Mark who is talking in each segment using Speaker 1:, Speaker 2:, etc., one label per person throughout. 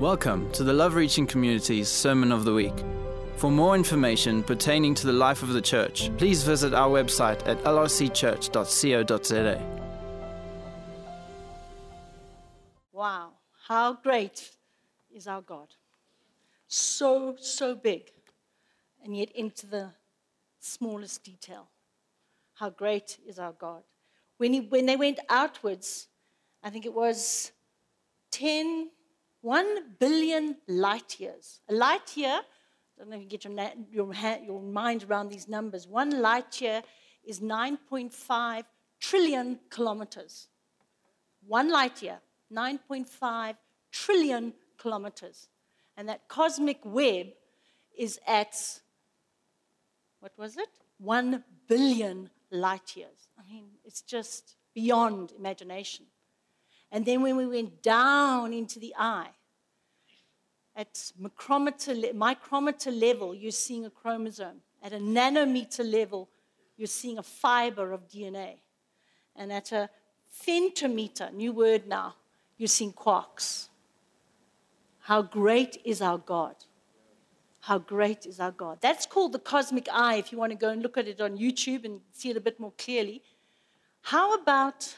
Speaker 1: Welcome to the Love Reaching Community's Sermon of the Week. For more information pertaining to the life of the church, please visit our website at lrcchurch.co.za.
Speaker 2: Wow, how great is our God. So, so big, and yet into the smallest detail. How great is our God. When, he, when they went outwards, I think it was 10, 1 billion light years. A light year, I don't know if you get your, your, your mind around these numbers, one light year is 9.5 trillion kilometers. One light year, 9.5 trillion kilometers. And that cosmic web is at, what was it? One billion light years. I mean, it's just beyond imagination. And then when we went down into the eye, at micrometer, micrometer level, you're seeing a chromosome. At a nanometer level, you're seeing a fiber of DNA. And at a femtometer, new word now, you're seeing quarks. How great is our God? How great is our God? That's called the cosmic eye, if you want to go and look at it on YouTube and see it a bit more clearly. How about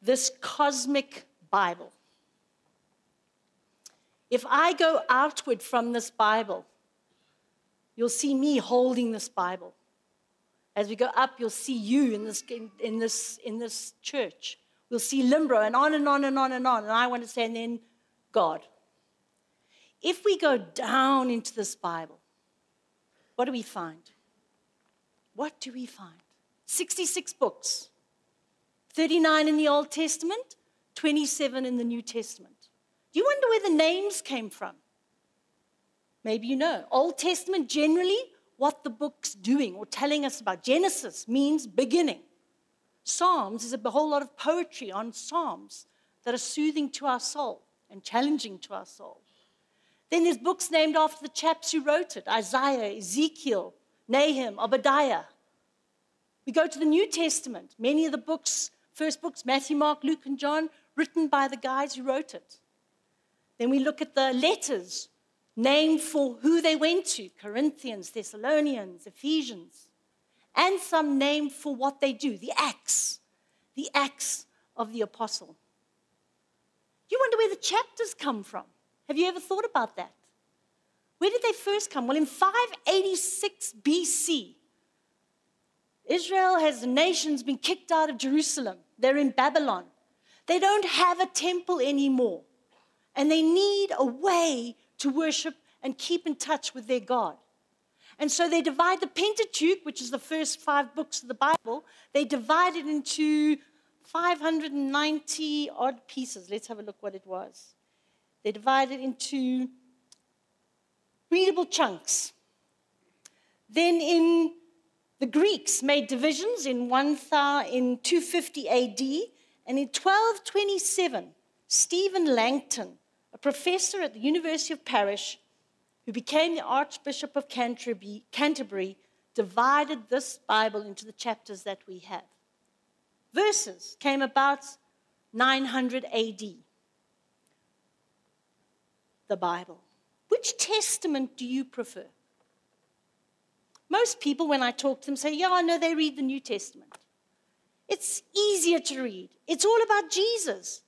Speaker 2: this cosmic Bible? If I go outward from this Bible, you'll see me holding this Bible. As we go up, you'll see you in this, in, in this, in this church. We'll see Linbro and on and on and on and on. And I want to say, and then God. If we go down into this Bible, what do we find? What do we find? 66 books, 39 in the Old Testament, 27 in the New Testament. Do you wonder where the names came from? Maybe you know. Old Testament, generally, what the book's doing or telling us about. Genesis means beginning. Psalms is a whole lot of poetry on Psalms that are soothing to our soul and challenging to our soul. Then there's books named after the chaps who wrote it Isaiah, Ezekiel, Nahum, Obadiah. We go to the New Testament. Many of the books, first books, Matthew, Mark, Luke, and John, written by the guys who wrote it. Then we look at the letters named for who they went to Corinthians, Thessalonians, Ephesians, and some named for what they do the acts, the acts of the apostle. You wonder where the chapters come from. Have you ever thought about that? Where did they first come? Well, in 586 BC, Israel has the nations been kicked out of Jerusalem. They're in Babylon. They don't have a temple anymore and they need a way to worship and keep in touch with their God. And so they divide the Pentateuch, which is the first five books of the Bible, they divide it into 590 odd pieces. Let's have a look what it was. They divide it into readable chunks. Then in the Greeks made divisions in, 1, in 250 AD, and in 1227, Stephen Langton a professor at the University of Paris who became the Archbishop of Canterbury, Canterbury divided this Bible into the chapters that we have. Verses came about 900 AD. The Bible. Which testament do you prefer? Most people, when I talk to them, say, Yeah, I know they read the New Testament. It's easier to read, it's all about Jesus.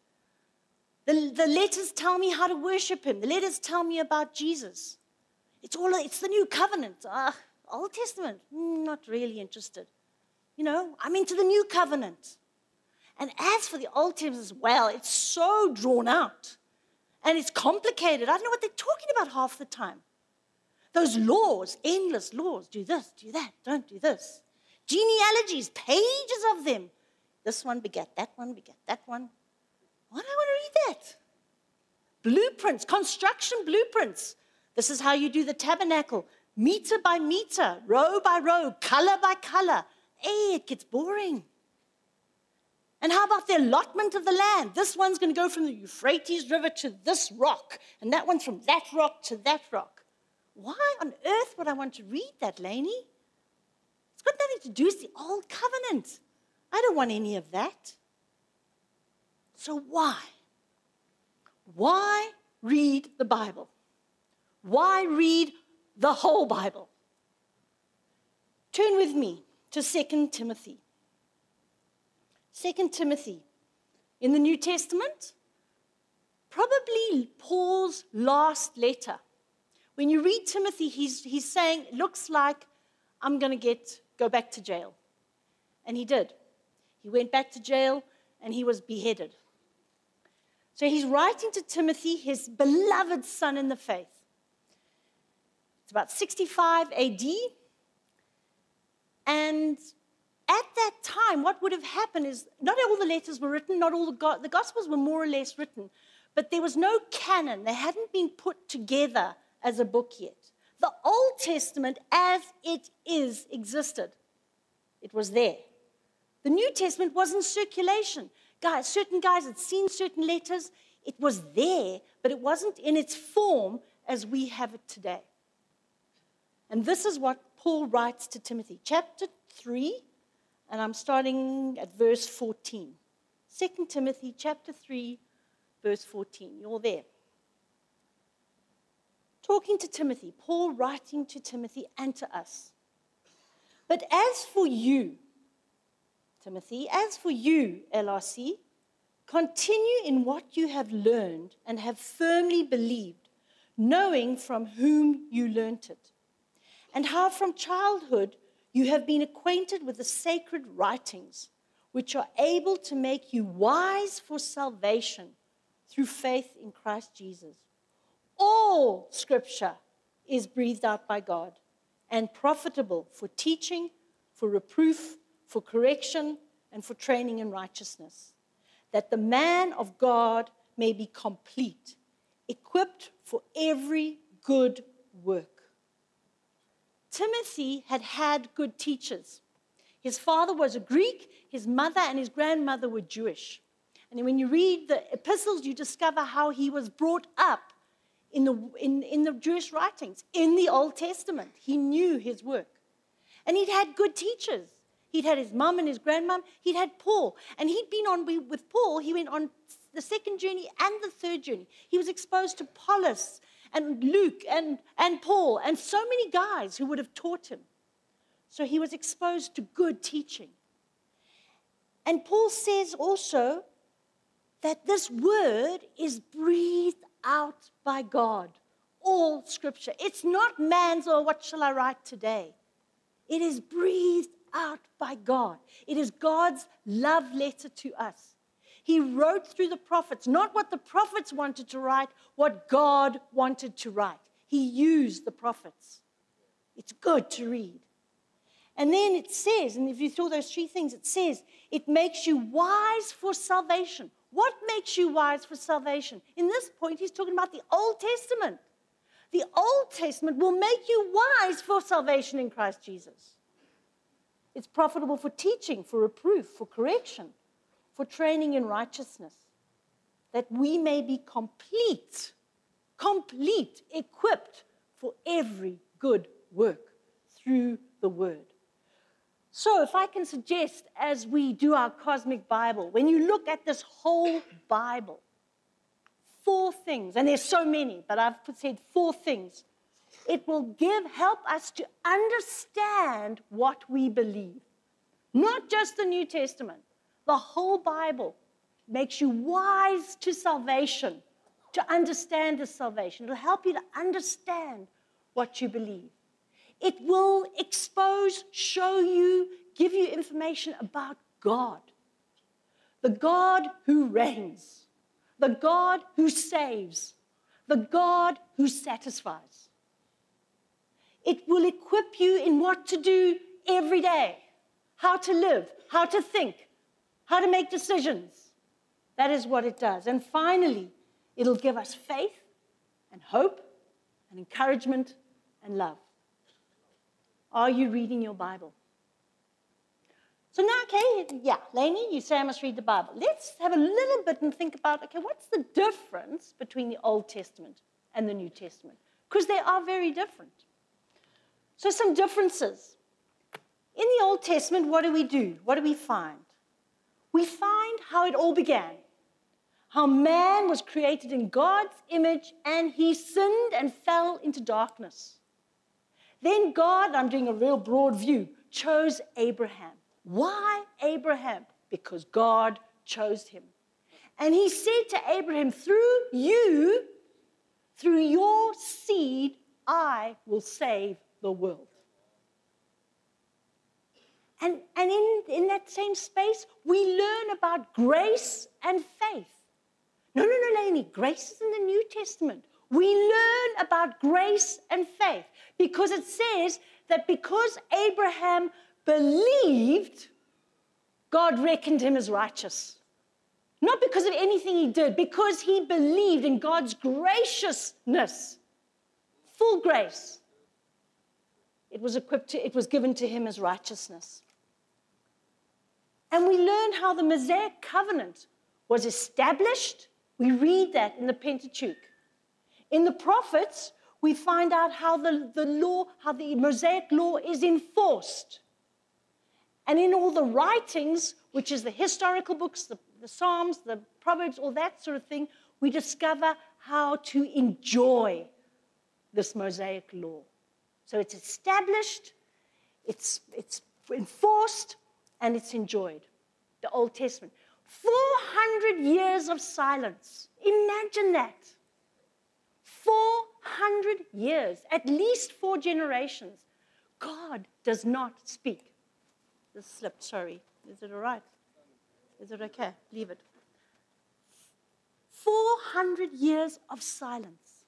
Speaker 2: The, the letters tell me how to worship him. The letters tell me about Jesus. It's all it's the new covenant. Uh, Old Testament, mm, not really interested. You know, I'm into the new covenant. And as for the Old Testament as well, it's so drawn out and it's complicated. I don't know what they're talking about half the time. Those laws, endless laws, do this, do that, don't do this. Genealogies, pages of them. This one begat that one, begat that one. Why do I want to read that? Blueprints, construction blueprints. This is how you do the tabernacle, meter by meter, row by row, color by color. Hey, it gets boring. And how about the allotment of the land? This one's going to go from the Euphrates River to this rock, and that one's from that rock to that rock. Why on earth would I want to read that, Lainey? It's got nothing to do with the old covenant. I don't want any of that. So, why? Why read the Bible? Why read the whole Bible? Turn with me to 2 Timothy. 2 Timothy in the New Testament, probably Paul's last letter. When you read Timothy, he's, he's saying, looks like I'm going to get go back to jail. And he did. He went back to jail and he was beheaded. So he's writing to Timothy, his beloved son in the faith. It's about 65 AD. And at that time, what would have happened is not all the letters were written, not all the, go- the Gospels were more or less written, but there was no canon. They hadn't been put together as a book yet. The Old Testament, as it is, existed. It was there. The New Testament was in circulation. Guys, certain guys had seen certain letters. It was there, but it wasn't in its form as we have it today. And this is what Paul writes to Timothy, chapter 3, and I'm starting at verse 14. 2 Timothy chapter 3, verse 14. You're there. Talking to Timothy, Paul writing to Timothy and to us. But as for you, Timothy, as for you, LRC, continue in what you have learned and have firmly believed, knowing from whom you learnt it, and how from childhood you have been acquainted with the sacred writings, which are able to make you wise for salvation through faith in Christ Jesus. All scripture is breathed out by God and profitable for teaching, for reproof, for correction, and for training in righteousness, that the man of God may be complete, equipped for every good work. Timothy had had good teachers. His father was a Greek, his mother and his grandmother were Jewish. And when you read the epistles, you discover how he was brought up in the, in, in the Jewish writings, in the Old Testament. He knew his work. And he'd had good teachers. He'd had his mum and his grandmum. He'd had Paul. And he'd been on with Paul. He went on the second journey and the third journey. He was exposed to Paulus and Luke and, and Paul and so many guys who would have taught him. So he was exposed to good teaching. And Paul says also that this word is breathed out by God. All scripture. It's not man's, or oh, what shall I write today? It is breathed out by God. It is God's love letter to us. He wrote through the prophets, not what the prophets wanted to write, what God wanted to write. He used the prophets. It's good to read. And then it says, and if you throw those three things, it says, it makes you wise for salvation. What makes you wise for salvation? In this point, he's talking about the Old Testament. The Old Testament will make you wise for salvation in Christ Jesus. It's profitable for teaching, for reproof, for correction, for training in righteousness, that we may be complete, complete, equipped for every good work through the Word. So, if I can suggest as we do our cosmic Bible, when you look at this whole Bible, four things, and there's so many, but I've said four things. It will give, help us to understand what we believe. Not just the New Testament, the whole Bible makes you wise to salvation, to understand the salvation. It'll help you to understand what you believe. It will expose, show you, give you information about God. The God who reigns, the God who saves, the God who satisfies. It will equip you in what to do every day, how to live, how to think, how to make decisions. That is what it does. And finally, it'll give us faith and hope and encouragement and love. Are you reading your Bible? So now, okay, yeah, Lainey, you say I must read the Bible. Let's have a little bit and think about okay, what's the difference between the Old Testament and the New Testament? Because they are very different. So, some differences. In the Old Testament, what do we do? What do we find? We find how it all began. how man was created in God's image and he sinned and fell into darkness. Then God, I'm doing a real broad view, chose Abraham. Why Abraham? Because God chose him. And he said to Abraham, Through you, through your seed, I will save the world. And, and in, in that same space, we learn about grace and faith. No, no, no, Lainey, grace is in the New Testament. We learn about grace and faith because it says that because Abraham believed, God reckoned him as righteous. Not because of anything he did, because he believed in God's graciousness, full grace. It was equipped to, it was given to him as righteousness. And we learn how the Mosaic covenant was established. We read that in the Pentateuch. In the prophets, we find out how the, the law, how the Mosaic law is enforced. And in all the writings, which is the historical books, the, the Psalms, the Proverbs, all that sort of thing, we discover how to enjoy this Mosaic law. So it's established, it's, it's enforced, and it's enjoyed. The Old Testament. 400 years of silence. Imagine that. 400 years, at least four generations. God does not speak. This slipped, sorry. Is it all right? Is it okay? Leave it. 400 years of silence.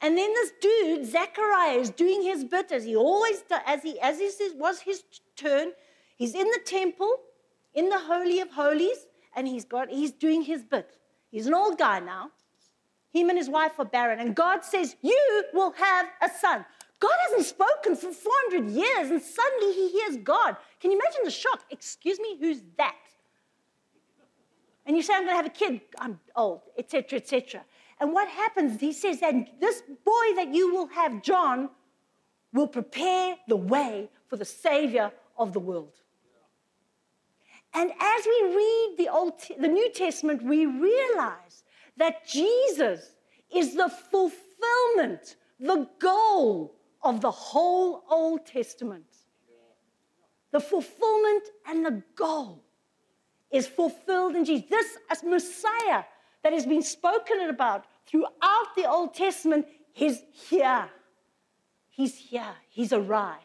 Speaker 2: And then this dude, Zechariah, is doing his bit as he always does, as he as he was his turn. He's in the temple, in the Holy of Holies, and he's got he's doing his bit. He's an old guy now. Him and his wife are barren, and God says, You will have a son. God hasn't spoken for 400 years, and suddenly he hears God. Can you imagine the shock? Excuse me, who's that? And you say, I'm going to have a kid, I'm old, etc., etc. And what happens? He says that this boy that you will have, John, will prepare the way for the Savior of the world. And as we read the, Old, the New Testament, we realize that Jesus is the fulfillment, the goal of the whole Old Testament. The fulfillment and the goal is fulfilled in Jesus. This as Messiah that has been spoken about throughout the Old Testament, he's here. He's here. He's arrived.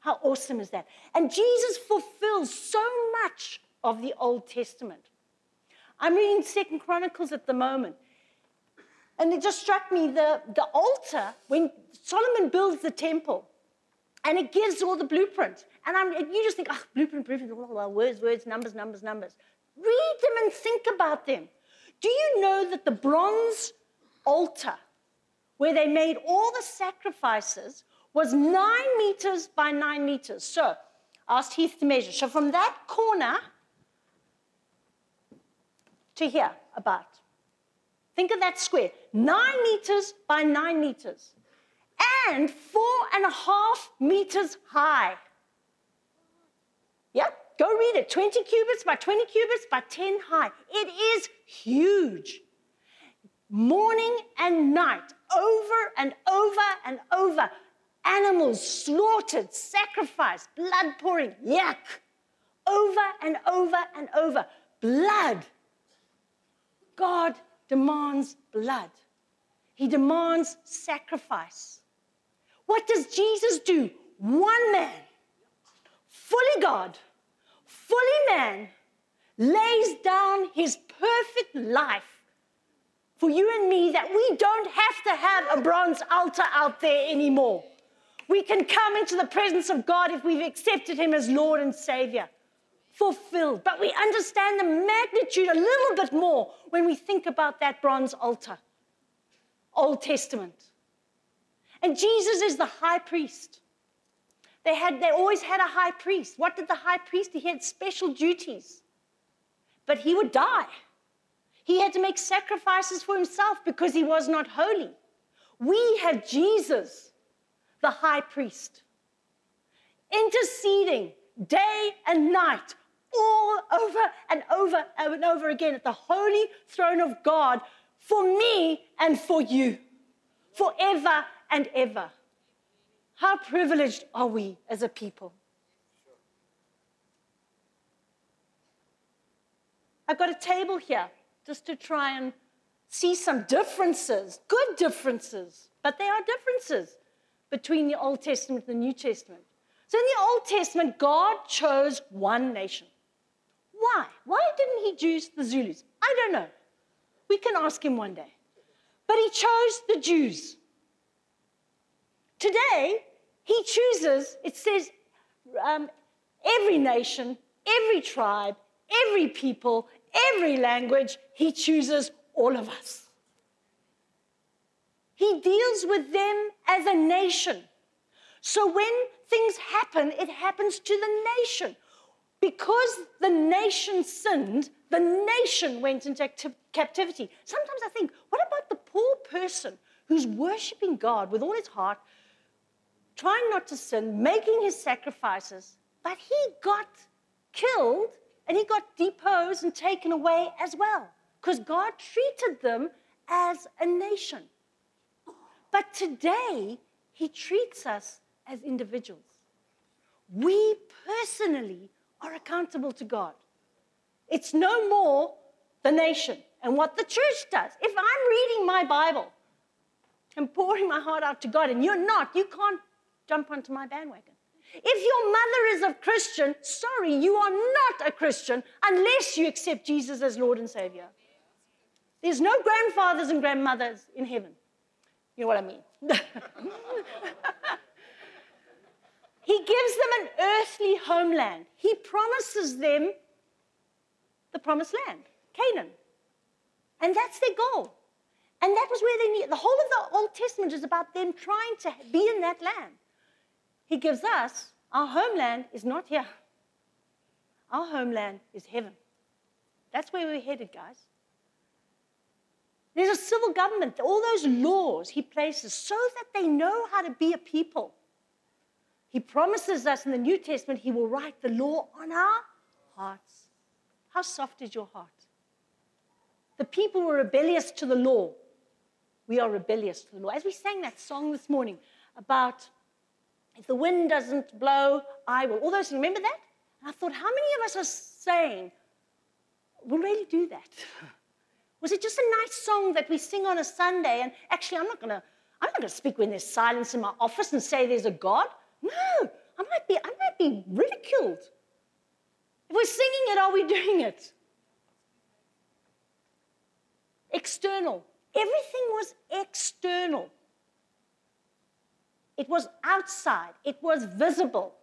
Speaker 2: How awesome is that? And Jesus fulfills so much of the Old Testament. I'm reading Second Chronicles at the moment. And it just struck me the, the altar, when Solomon builds the temple, and it gives all the blueprint. And I'm, you just think, oh, blueprint, blueprint, well, words, words, numbers, numbers, numbers. Read them and think about them. Do you know that the bronze altar, where they made all the sacrifices, was nine meters by nine meters? So asked Heath to measure. So from that corner to here, about. Think of that square nine meters by nine meters and four and a half meters high. Yep, go read it 20 cubits by 20 cubits by 10 high. It is huge. Morning and night, over and over and over. Animals slaughtered, sacrificed, blood pouring, yuck. Over and over and over. Blood God demands blood, He demands sacrifice. What does Jesus do? One man, fully God, fully man, lays down his perfect life for you and me that we don't have to have a bronze altar out there anymore. We can come into the presence of God if we've accepted him as Lord and Savior fulfilled. But we understand the magnitude a little bit more when we think about that bronze altar, Old Testament. And Jesus is the high priest. They, had, they always had a high priest. What did the high priest do? He had special duties. But he would die. He had to make sacrifices for himself because he was not holy. We have Jesus, the high priest, interceding day and night all over and over and over again at the holy throne of God for me and for you, forever and ever. How privileged are we as a people? I've got a table here just to try and see some differences, good differences, but there are differences between the Old Testament and the New Testament. So in the Old Testament, God chose one nation. Why? Why didn't he choose the Zulus? I don't know. We can ask him one day. But he chose the Jews. Today, he chooses, it says, um, every nation, every tribe, every people, every language, he chooses all of us. He deals with them as a nation. So when things happen, it happens to the nation. Because the nation sinned, the nation went into captivity. Sometimes I think, what about the poor person who's worshiping God with all his heart, trying not to sin, making his sacrifices, but he got killed and he got deposed and taken away as well because God treated them as a nation. But today, he treats us as individuals. We personally are accountable to God. It's no more the nation and what the church does. If I'm reading my Bible and pouring my heart out to God and you're not, you can't jump onto my bandwagon. If your mother is a Christian, sorry, you are not a Christian unless you accept Jesus as Lord and Savior. There's no grandfathers and grandmothers in heaven. You know what I mean? he gives them an earthly homeland. He promises them the promised land, Canaan. And that's their goal. And that was where they need. The whole of the Old Testament is about them trying to be in that land. He gives us, our homeland is not here. Our homeland is heaven. That's where we're headed, guys. There's a civil government, all those laws he places so that they know how to be a people. He promises us in the New Testament he will write the law on our hearts. How soft is your heart? The people were rebellious to the law. We are rebellious to the law. As we sang that song this morning about if the wind doesn't blow, I will. All those, remember that? And I thought, how many of us are saying, we'll really do that? Was it just a nice song that we sing on a Sunday? And actually, I'm not going to. I'm not going to speak when there's silence in my office and say there's a God. No, I might be, I might be ridiculed. If we're singing it, are we doing it? External. Everything was external. It was outside, it was visible.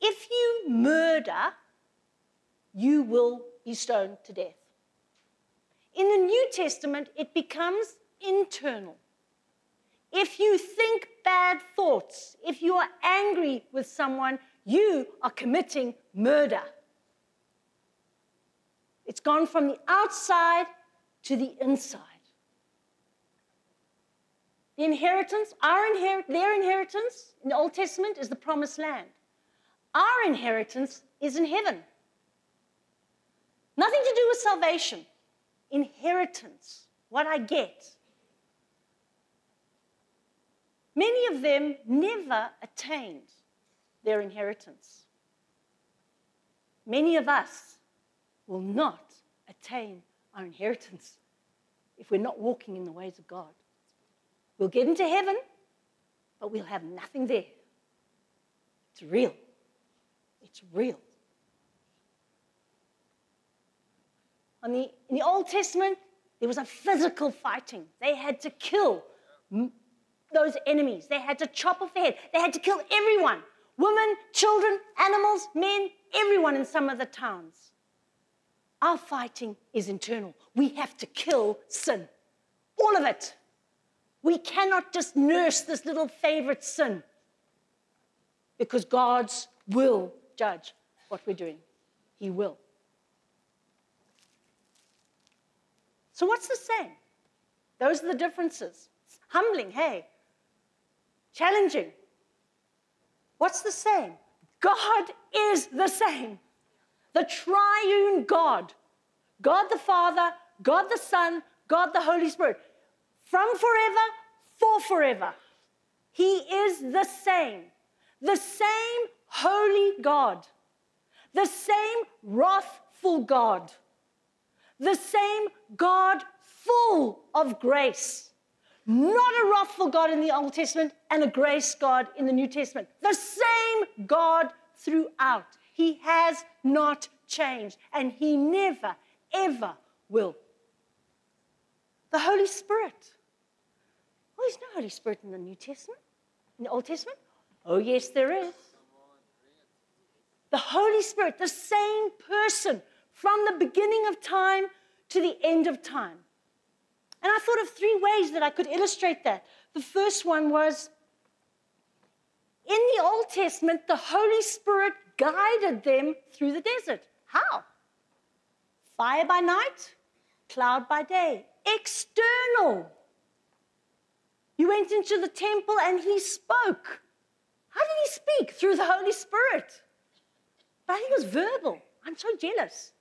Speaker 2: If you murder, you will be stoned to death. In the New Testament, it becomes internal. If you think bad thoughts, if you are angry with someone, you are committing murder. It's gone from the outside to the inside. The inheritance, our inherit, their inheritance in the Old Testament is the promised land. Our inheritance is in heaven. Nothing to do with salvation. Inheritance, what I get. Many of them never attained their inheritance. Many of us will not attain our inheritance if we're not walking in the ways of God. We'll get into heaven, but we'll have nothing there. It's real. It's real. The, in the Old Testament, there was a physical fighting. They had to kill those enemies. They had to chop off their head. They had to kill everyone women, children, animals, men, everyone in some of the towns. Our fighting is internal. We have to kill sin. All of it. We cannot just nurse this little favorite sin because God's will judge what we're doing. He will. So, what's the same? Those are the differences. Humbling, hey. Challenging. What's the same? God is the same. The triune God. God the Father, God the Son, God the Holy Spirit. From forever, for forever. He is the same. The same holy God. The same wrathful God. The same God full of grace. Not a wrathful God in the Old Testament and a grace God in the New Testament. The same God throughout. He has not changed and he never, ever will. The Holy Spirit. Well, there's no Holy Spirit in the New Testament, in the Old Testament. Oh, yes, there is. The Holy Spirit, the same person from the beginning of time to the end of time. And I thought of three ways that I could illustrate that. The first one was in the Old Testament, the Holy Spirit guided them through the desert. How? Fire by night, cloud by day. External. You went into the temple and he spoke. How did he speak? Through the Holy Spirit. But I think it was verbal. I'm so jealous.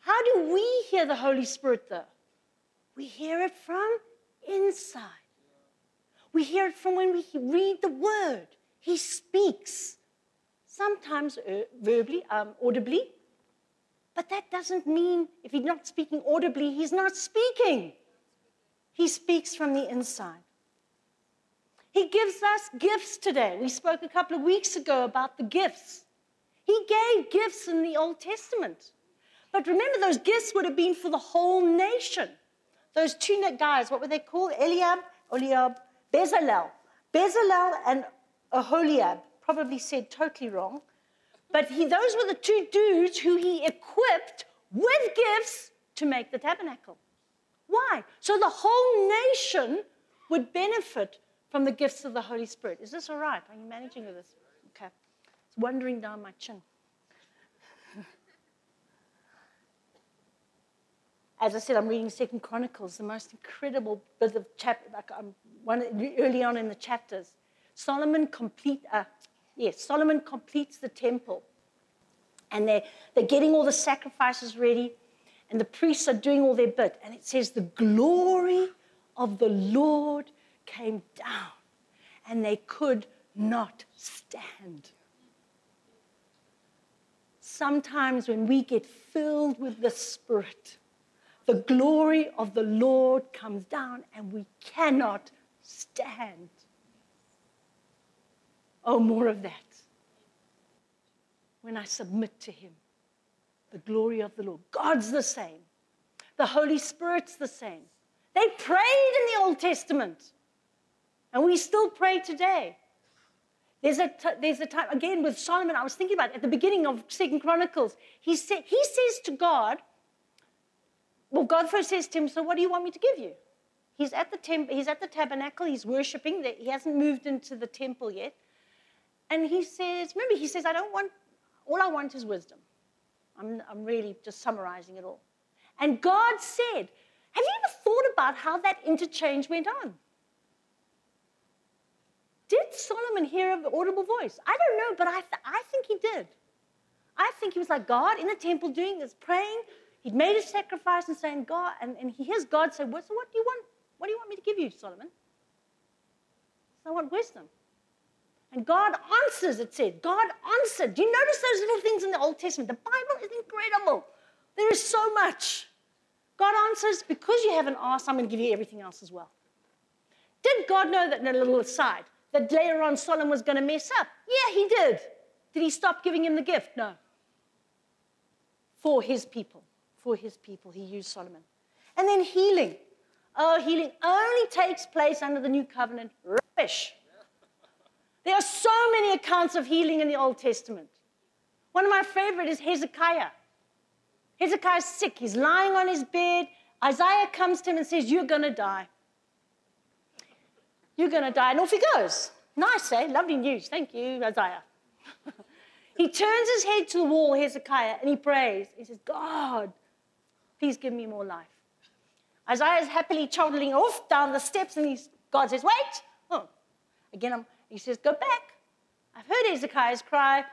Speaker 2: How do we hear the Holy Spirit, though? We hear it from inside. We hear it from when we read the Word. He speaks, sometimes uh, verbally, um, audibly, but that doesn't mean if he's not speaking audibly, he's not speaking. He speaks from the inside. He gives us gifts today. We spoke a couple of weeks ago about the gifts. He gave gifts in the Old Testament. But remember, those gifts would have been for the whole nation. Those two guys, what were they called? Eliab, Oliab, Bezalel. Bezalel and Aholiab, probably said totally wrong. But he, those were the two dudes who he equipped with gifts to make the tabernacle. Why? So the whole nation would benefit from the gifts of the Holy Spirit. Is this all right? Are you managing with this? Okay. It's wandering down my chin. As I said, I'm reading Second Chronicles, the most incredible bit of chapter, like I'm one early on in the chapters. Solomon complete, uh, yes, Solomon completes the temple, and they're they're getting all the sacrifices ready, and the priests are doing all their bit, and it says the glory of the Lord came down, and they could not stand. Sometimes when we get filled with the Spirit, the glory of the Lord comes down and we cannot stand. Oh, more of that. When I submit to Him, the glory of the Lord. God's the same, the Holy Spirit's the same. They prayed in the Old Testament, and we still pray today. There's a, t- there's a time, again, with Solomon, I was thinking about it, at the beginning of Second Chronicles. He, sa- he says to God, well, God first says to him, So what do you want me to give you? He's at the, temp- he's at the tabernacle, he's worshiping, he hasn't moved into the temple yet. And he says, Remember, he says, I don't want, all I want is wisdom. I'm, I'm really just summarizing it all. And God said, Have you ever thought about how that interchange went on? Did Solomon hear an audible voice? I don't know, but I, th- I think he did. I think he was like God in the temple doing this, praying, He'd made a sacrifice and saying, God, and, and he hears God say, well, so what do you want? What do you want me to give you, Solomon? So I want wisdom. And God answers, it said. God answered. Do you notice those little things in the Old Testament? The Bible is incredible. There is so much. God answers, because you haven't asked, I'm going to give you everything else as well. Did God know that in a little aside, that later on Solomon was going to mess up? Yeah, he did. Did he stop giving him the gift? No. For his people for his people. He used Solomon. And then healing. Oh, healing only takes place under the new covenant. Rubbish. There are so many accounts of healing in the Old Testament. One of my favorite is Hezekiah. Hezekiah's sick. He's lying on his bed. Isaiah comes to him and says, You're going to die. You're going to die. And off he goes. Nice, eh? Lovely news. Thank you, Isaiah. he turns his head to the wall, Hezekiah, and he prays. He says, God, Please give me more life. Isaiah is happily toddling off down the steps, and God says, Wait. Oh. Again, I'm, he says, Go back. I've heard Hezekiah's cry.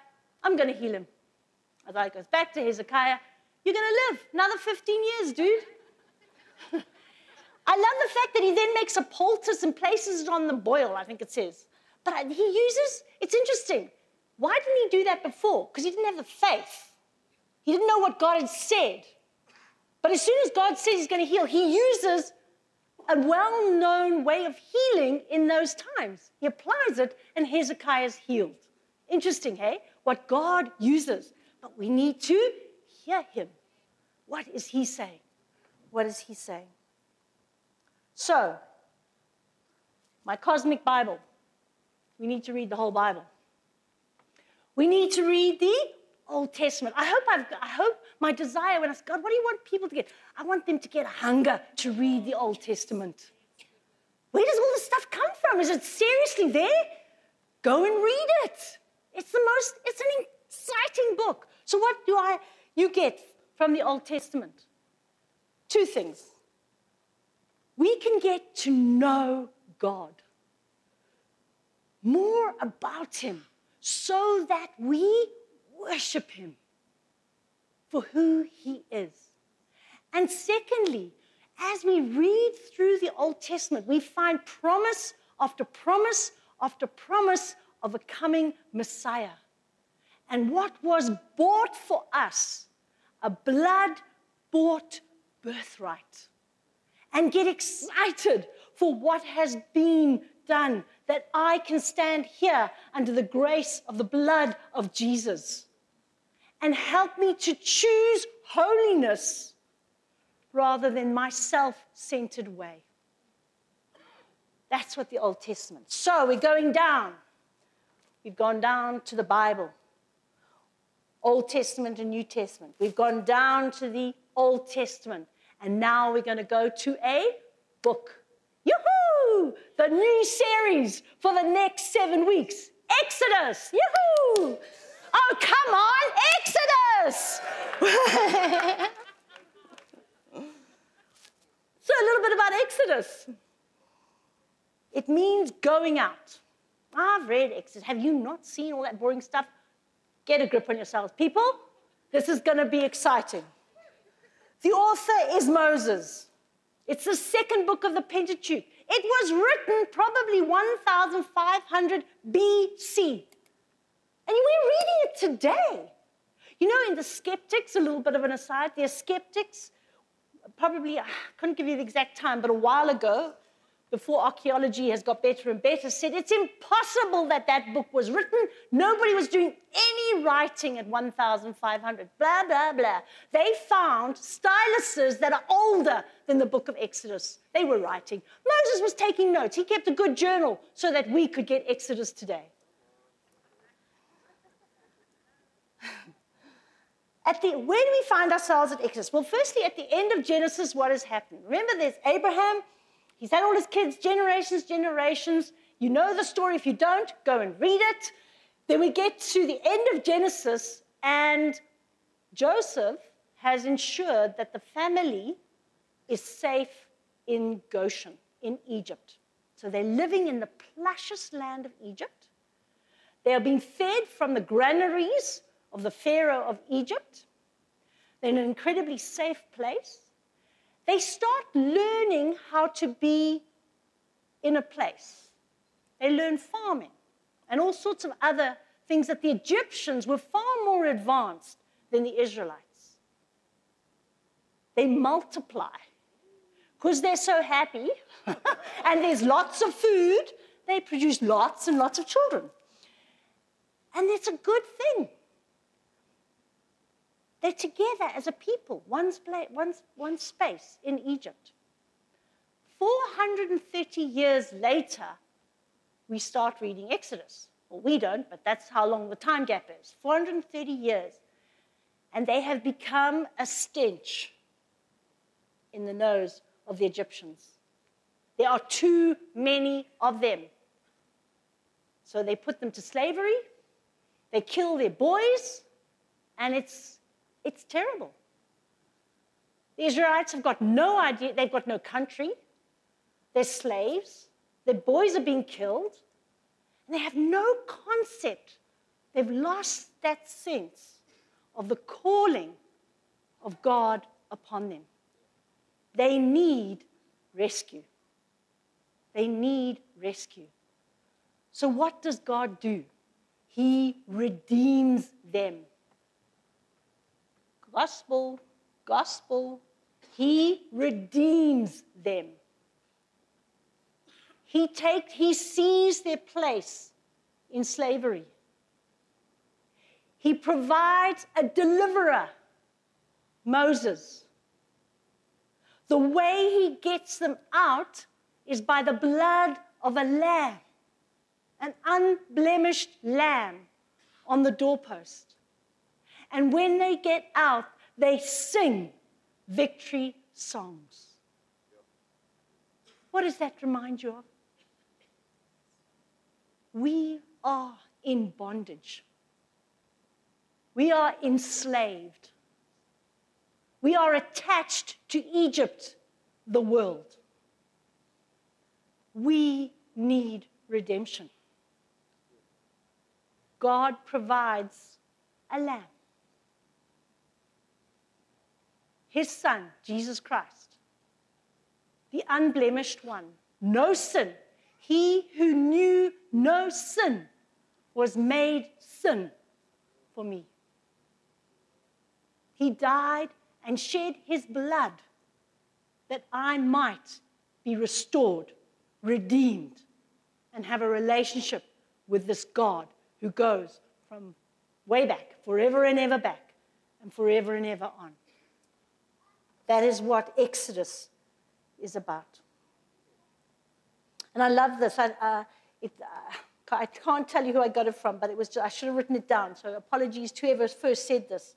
Speaker 2: I'm going to heal him. Isaiah goes back to Hezekiah. You're going to live another 15 years, dude. I love the fact that he then makes a poultice and places it on the boil, I think it says. But he uses, it's interesting. Why didn't he do that before? Because he didn't have the faith. He didn't know what God had said. But as soon as God says he's going to heal, he uses a well known way of healing in those times. He applies it, and Hezekiah is healed. Interesting, hey? What God uses. But we need to hear him. What is he saying? What is he saying? So, my cosmic Bible. We need to read the whole Bible. We need to read the Old Testament. I hope I've, I hope my desire when I ask God, what do you want people to get? I want them to get a hunger to read the Old Testament. Where does all this stuff come from? Is it seriously there? Go and read it. It's the most, it's an exciting book. So what do I you get from the Old Testament? Two things. We can get to know God. More about him so that we worship him for who he is. And secondly, as we read through the Old Testament, we find promise after promise after promise of a coming Messiah. And what was bought for us, a blood bought birthright. And get excited for what has been done, that I can stand here under the grace of the blood of Jesus and help me to choose holiness rather than my self centered way. That's what the Old Testament. So we're going down. We've gone down to the Bible, Old Testament and New Testament. We've gone down to the Old Testament. And now we're going to go to a book. Yoo-hoo! The new series for the next seven weeks. Exodus. Yoo-hoo! Oh, come on, Exodus! so, a little bit about Exodus. It means going out. I've read Exodus. Have you not seen all that boring stuff? Get a grip on yourselves. People, this is going to be exciting. The author is Moses. It's the second book of the Pentateuch. It was written probably 1500 BC. And we're reading it today. You know, in the skeptics, a little bit of an aside, the skeptics, probably, I couldn't give you the exact time, but a while ago, before archaeology has got better and better, said it's impossible that that book was written. Nobody was doing any writing at 1,500, blah, blah, blah. They found styluses that are older than the book of Exodus. They were writing. Moses was taking notes. He kept a good journal so that we could get Exodus today. At the, where do we find ourselves at Exodus? Well, firstly, at the end of Genesis, what has happened? Remember, there's Abraham. He's had all his kids, generations, generations. You know the story. If you don't, go and read it. Then we get to the end of Genesis, and Joseph has ensured that the family is safe in Goshen, in Egypt. So they're living in the plushiest land of Egypt. They are being fed from the granaries of the Pharaoh of Egypt. They're in an incredibly safe place. They start learning how to be in a place. They learn farming and all sorts of other things that the Egyptians were far more advanced than the Israelites. They multiply because they're so happy and there's lots of food, they produce lots and lots of children. And it's a good thing. They're together as a people, one, one, one space in Egypt. 430 years later, we start reading Exodus. Well, we don't, but that's how long the time gap is 430 years. And they have become a stench in the nose of the Egyptians. There are too many of them. So they put them to slavery, they kill their boys, and it's it's terrible. The Israelites have got no idea, they've got no country, they're slaves, their boys are being killed. And they have no concept. They've lost that sense of the calling of God upon them. They need rescue. They need rescue. So, what does God do? He redeems them. Gospel, gospel. He redeems them. He, takes, he sees their place in slavery. He provides a deliverer, Moses. The way he gets them out is by the blood of a lamb, an unblemished lamb on the doorpost. And when they get out, they sing victory songs. What does that remind you of? We are in bondage. We are enslaved. We are attached to Egypt, the world. We need redemption. God provides a lamb. His son, Jesus Christ, the unblemished one, no sin. He who knew no sin was made sin for me. He died and shed his blood that I might be restored, redeemed, and have a relationship with this God who goes from way back, forever and ever back, and forever and ever on. That is what Exodus is about. And I love this. I, uh, it, uh, I can't tell you who I got it from, but it was just, I should have written it down. So apologies to whoever first said this.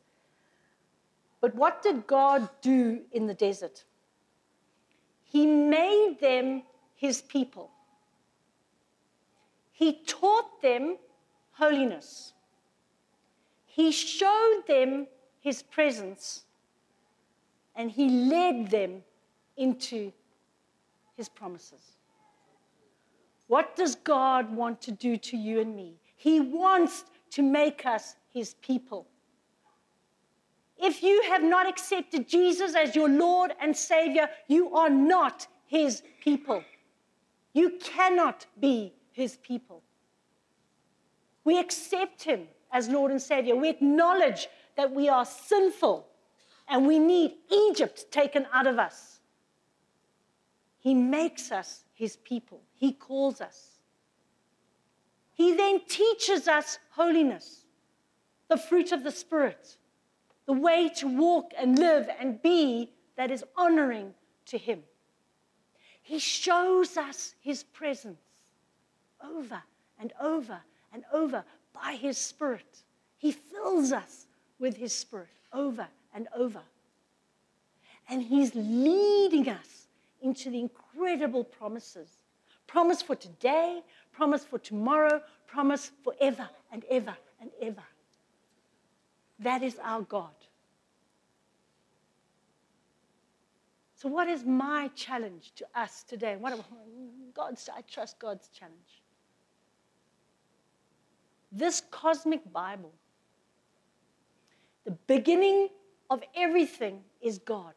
Speaker 2: But what did God do in the desert? He made them his people. He taught them holiness. He showed them his presence and he led them into his promises. What does God want to do to you and me? He wants to make us his people. If you have not accepted Jesus as your Lord and Savior, you are not His people. You cannot be His people. We accept Him as Lord and Savior. We acknowledge that we are sinful and we need Egypt taken out of us. He makes us His people, He calls us. He then teaches us holiness, the fruit of the Spirit the way to walk and live and be that is honoring to Him. He shows us His presence over and over and over by His Spirit. He fills us with His Spirit over and over. And He's leading us into the incredible promises promise for today, promise for tomorrow, promise forever and ever and ever. That is our God. So, what is my challenge to us today? What God's? I trust God's challenge. This cosmic Bible, the beginning of everything is God.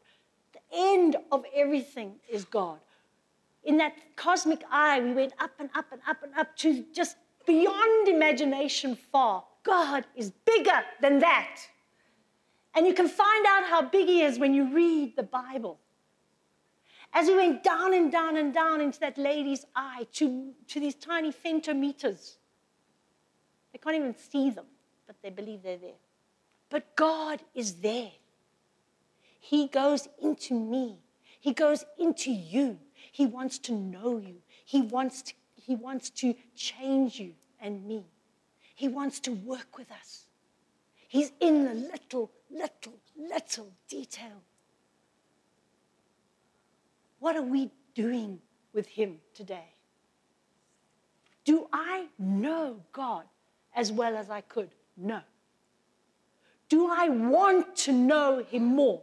Speaker 2: The end of everything is God. In that cosmic eye, we went up and up and up and up to just beyond imagination far. God is bigger than that. And you can find out how big He is when you read the Bible. As we went down and down and down into that lady's eye to, to these tiny femtometers, they can't even see them, but they believe they're there. But God is there. He goes into me, He goes into you. He wants to know you, He wants to, he wants to change you and me. He wants to work with us. He's in the little, little, little detail. What are we doing with Him today? Do I know God as well as I could? No. Do I want to know Him more?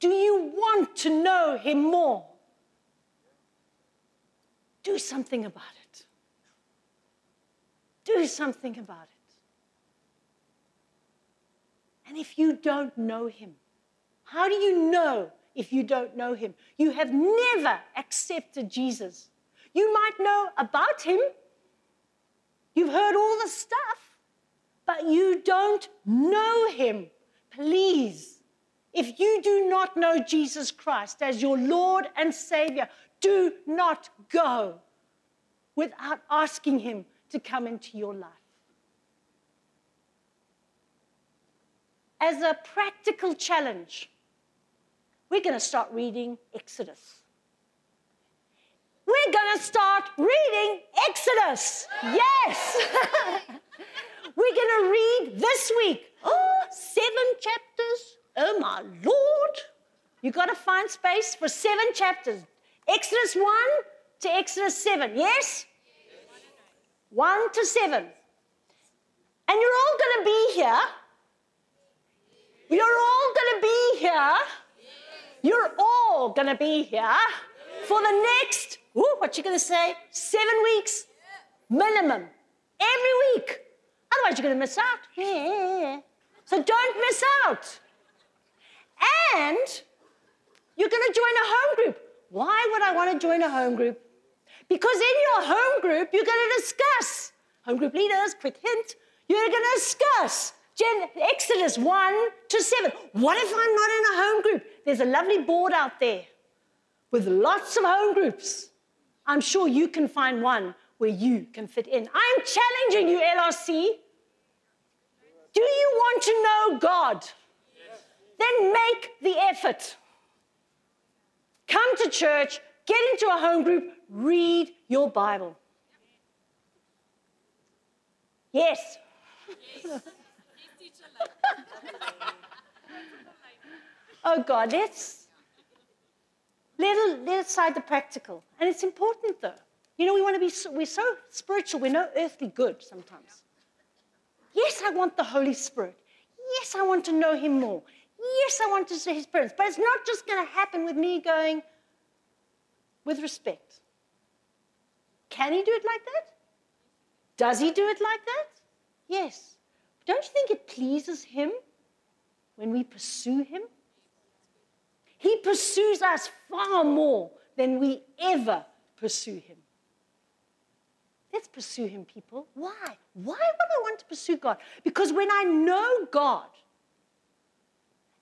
Speaker 2: Do you want to know Him more? Do something about it. Do something about it. And if you don't know him, how do you know if you don't know him? You have never accepted Jesus. You might know about him, you've heard all the stuff, but you don't know him. Please, if you do not know Jesus Christ as your Lord and Savior, do not go without asking him to come into your life. As a practical challenge, we're going to start reading Exodus. We're going to start reading Exodus. Yes. we're going to read this week. Oh, seven chapters. Oh, my Lord. You got to find space for seven chapters. Exodus 1 to Exodus 7. Yes? 1 to 7. And you're all going to be here. You're all going to be here. You're all going to be here for the next, ooh, what you going to say? Seven weeks minimum. Every week. Otherwise, you're going to miss out. So don't miss out. And you're going to join a home group. Why would I want to join a home group? Because in your home group, you're going to discuss. Home group leaders, quick hint, you're going to discuss Gen- Exodus 1 to 7. What if I'm not in a home group? There's a lovely board out there with lots of home groups. I'm sure you can find one where you can fit in. I'm challenging you, LRC. Do you want to know God? Then make the effort. Come to church, get into a home group, read your Bible. Yes. yes. oh God, let's let, let aside the practical. And it's important though. You know, we want to be, so, we're so spiritual, we're no earthly good sometimes. Yes, I want the Holy Spirit. Yes, I want to know Him more. Yes, I want to see His presence. But it's not just going to happen with me going, with respect. Can He do it like that? Does He do it like that? Yes. Don't you think it pleases Him when we pursue Him? He pursues us far more than we ever pursue Him. Let's pursue Him, people. Why? Why would I want to pursue God? Because when I know God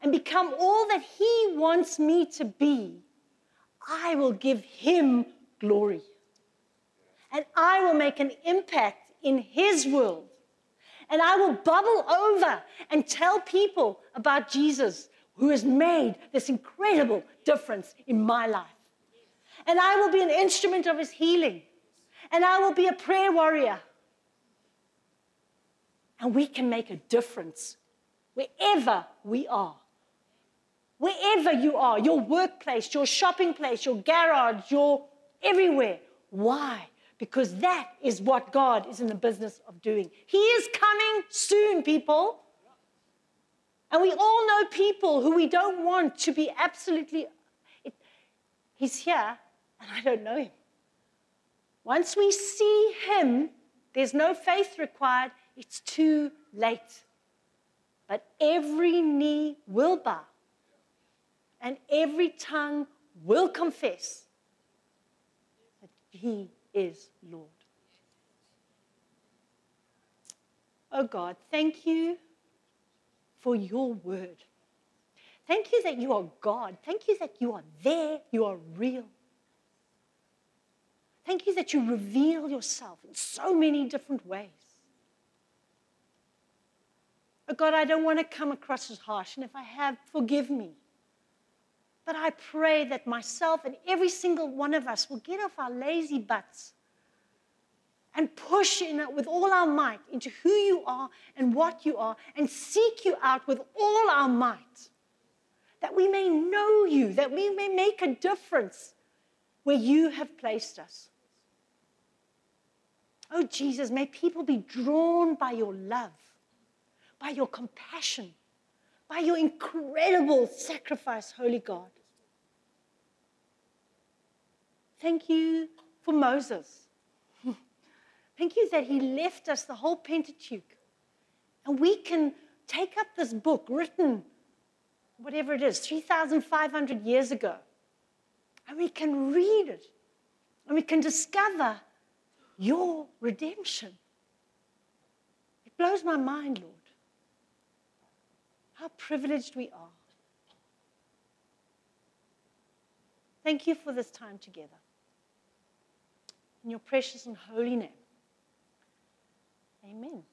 Speaker 2: and become all that He wants me to be, I will give Him glory. And I will make an impact in His world and I will bubble over and tell people about Jesus who has made this incredible difference in my life. And I will be an instrument of his healing. And I will be a prayer warrior. And we can make a difference wherever we are. Wherever you are, your workplace, your shopping place, your garage, your everywhere. Why? because that is what God is in the business of doing. He is coming soon, people. And we all know people who we don't want to be absolutely. It, he's here, and I don't know him. Once we see him, there's no faith required, it's too late. But every knee will bow, and every tongue will confess that he is Lord. Oh God, thank you for your word. Thank you that you are God. Thank you that you are there, you are real. Thank you that you reveal yourself in so many different ways. Oh God, I don't want to come across as harsh, and if I have, forgive me. But I pray that myself and every single one of us will get off our lazy butts and push in with all our might into who you are and what you are and seek you out with all our might. That we may know you, that we may make a difference where you have placed us. Oh, Jesus, may people be drawn by your love, by your compassion, by your incredible sacrifice, Holy God. Thank you for Moses. Thank you that He left us the whole Pentateuch. And we can take up this book written, whatever it is, 3,500 years ago, and we can read it and we can discover your redemption. It blows my mind, Lord. How privileged we are. Thank you for this time together. In your precious and holy name. Amen.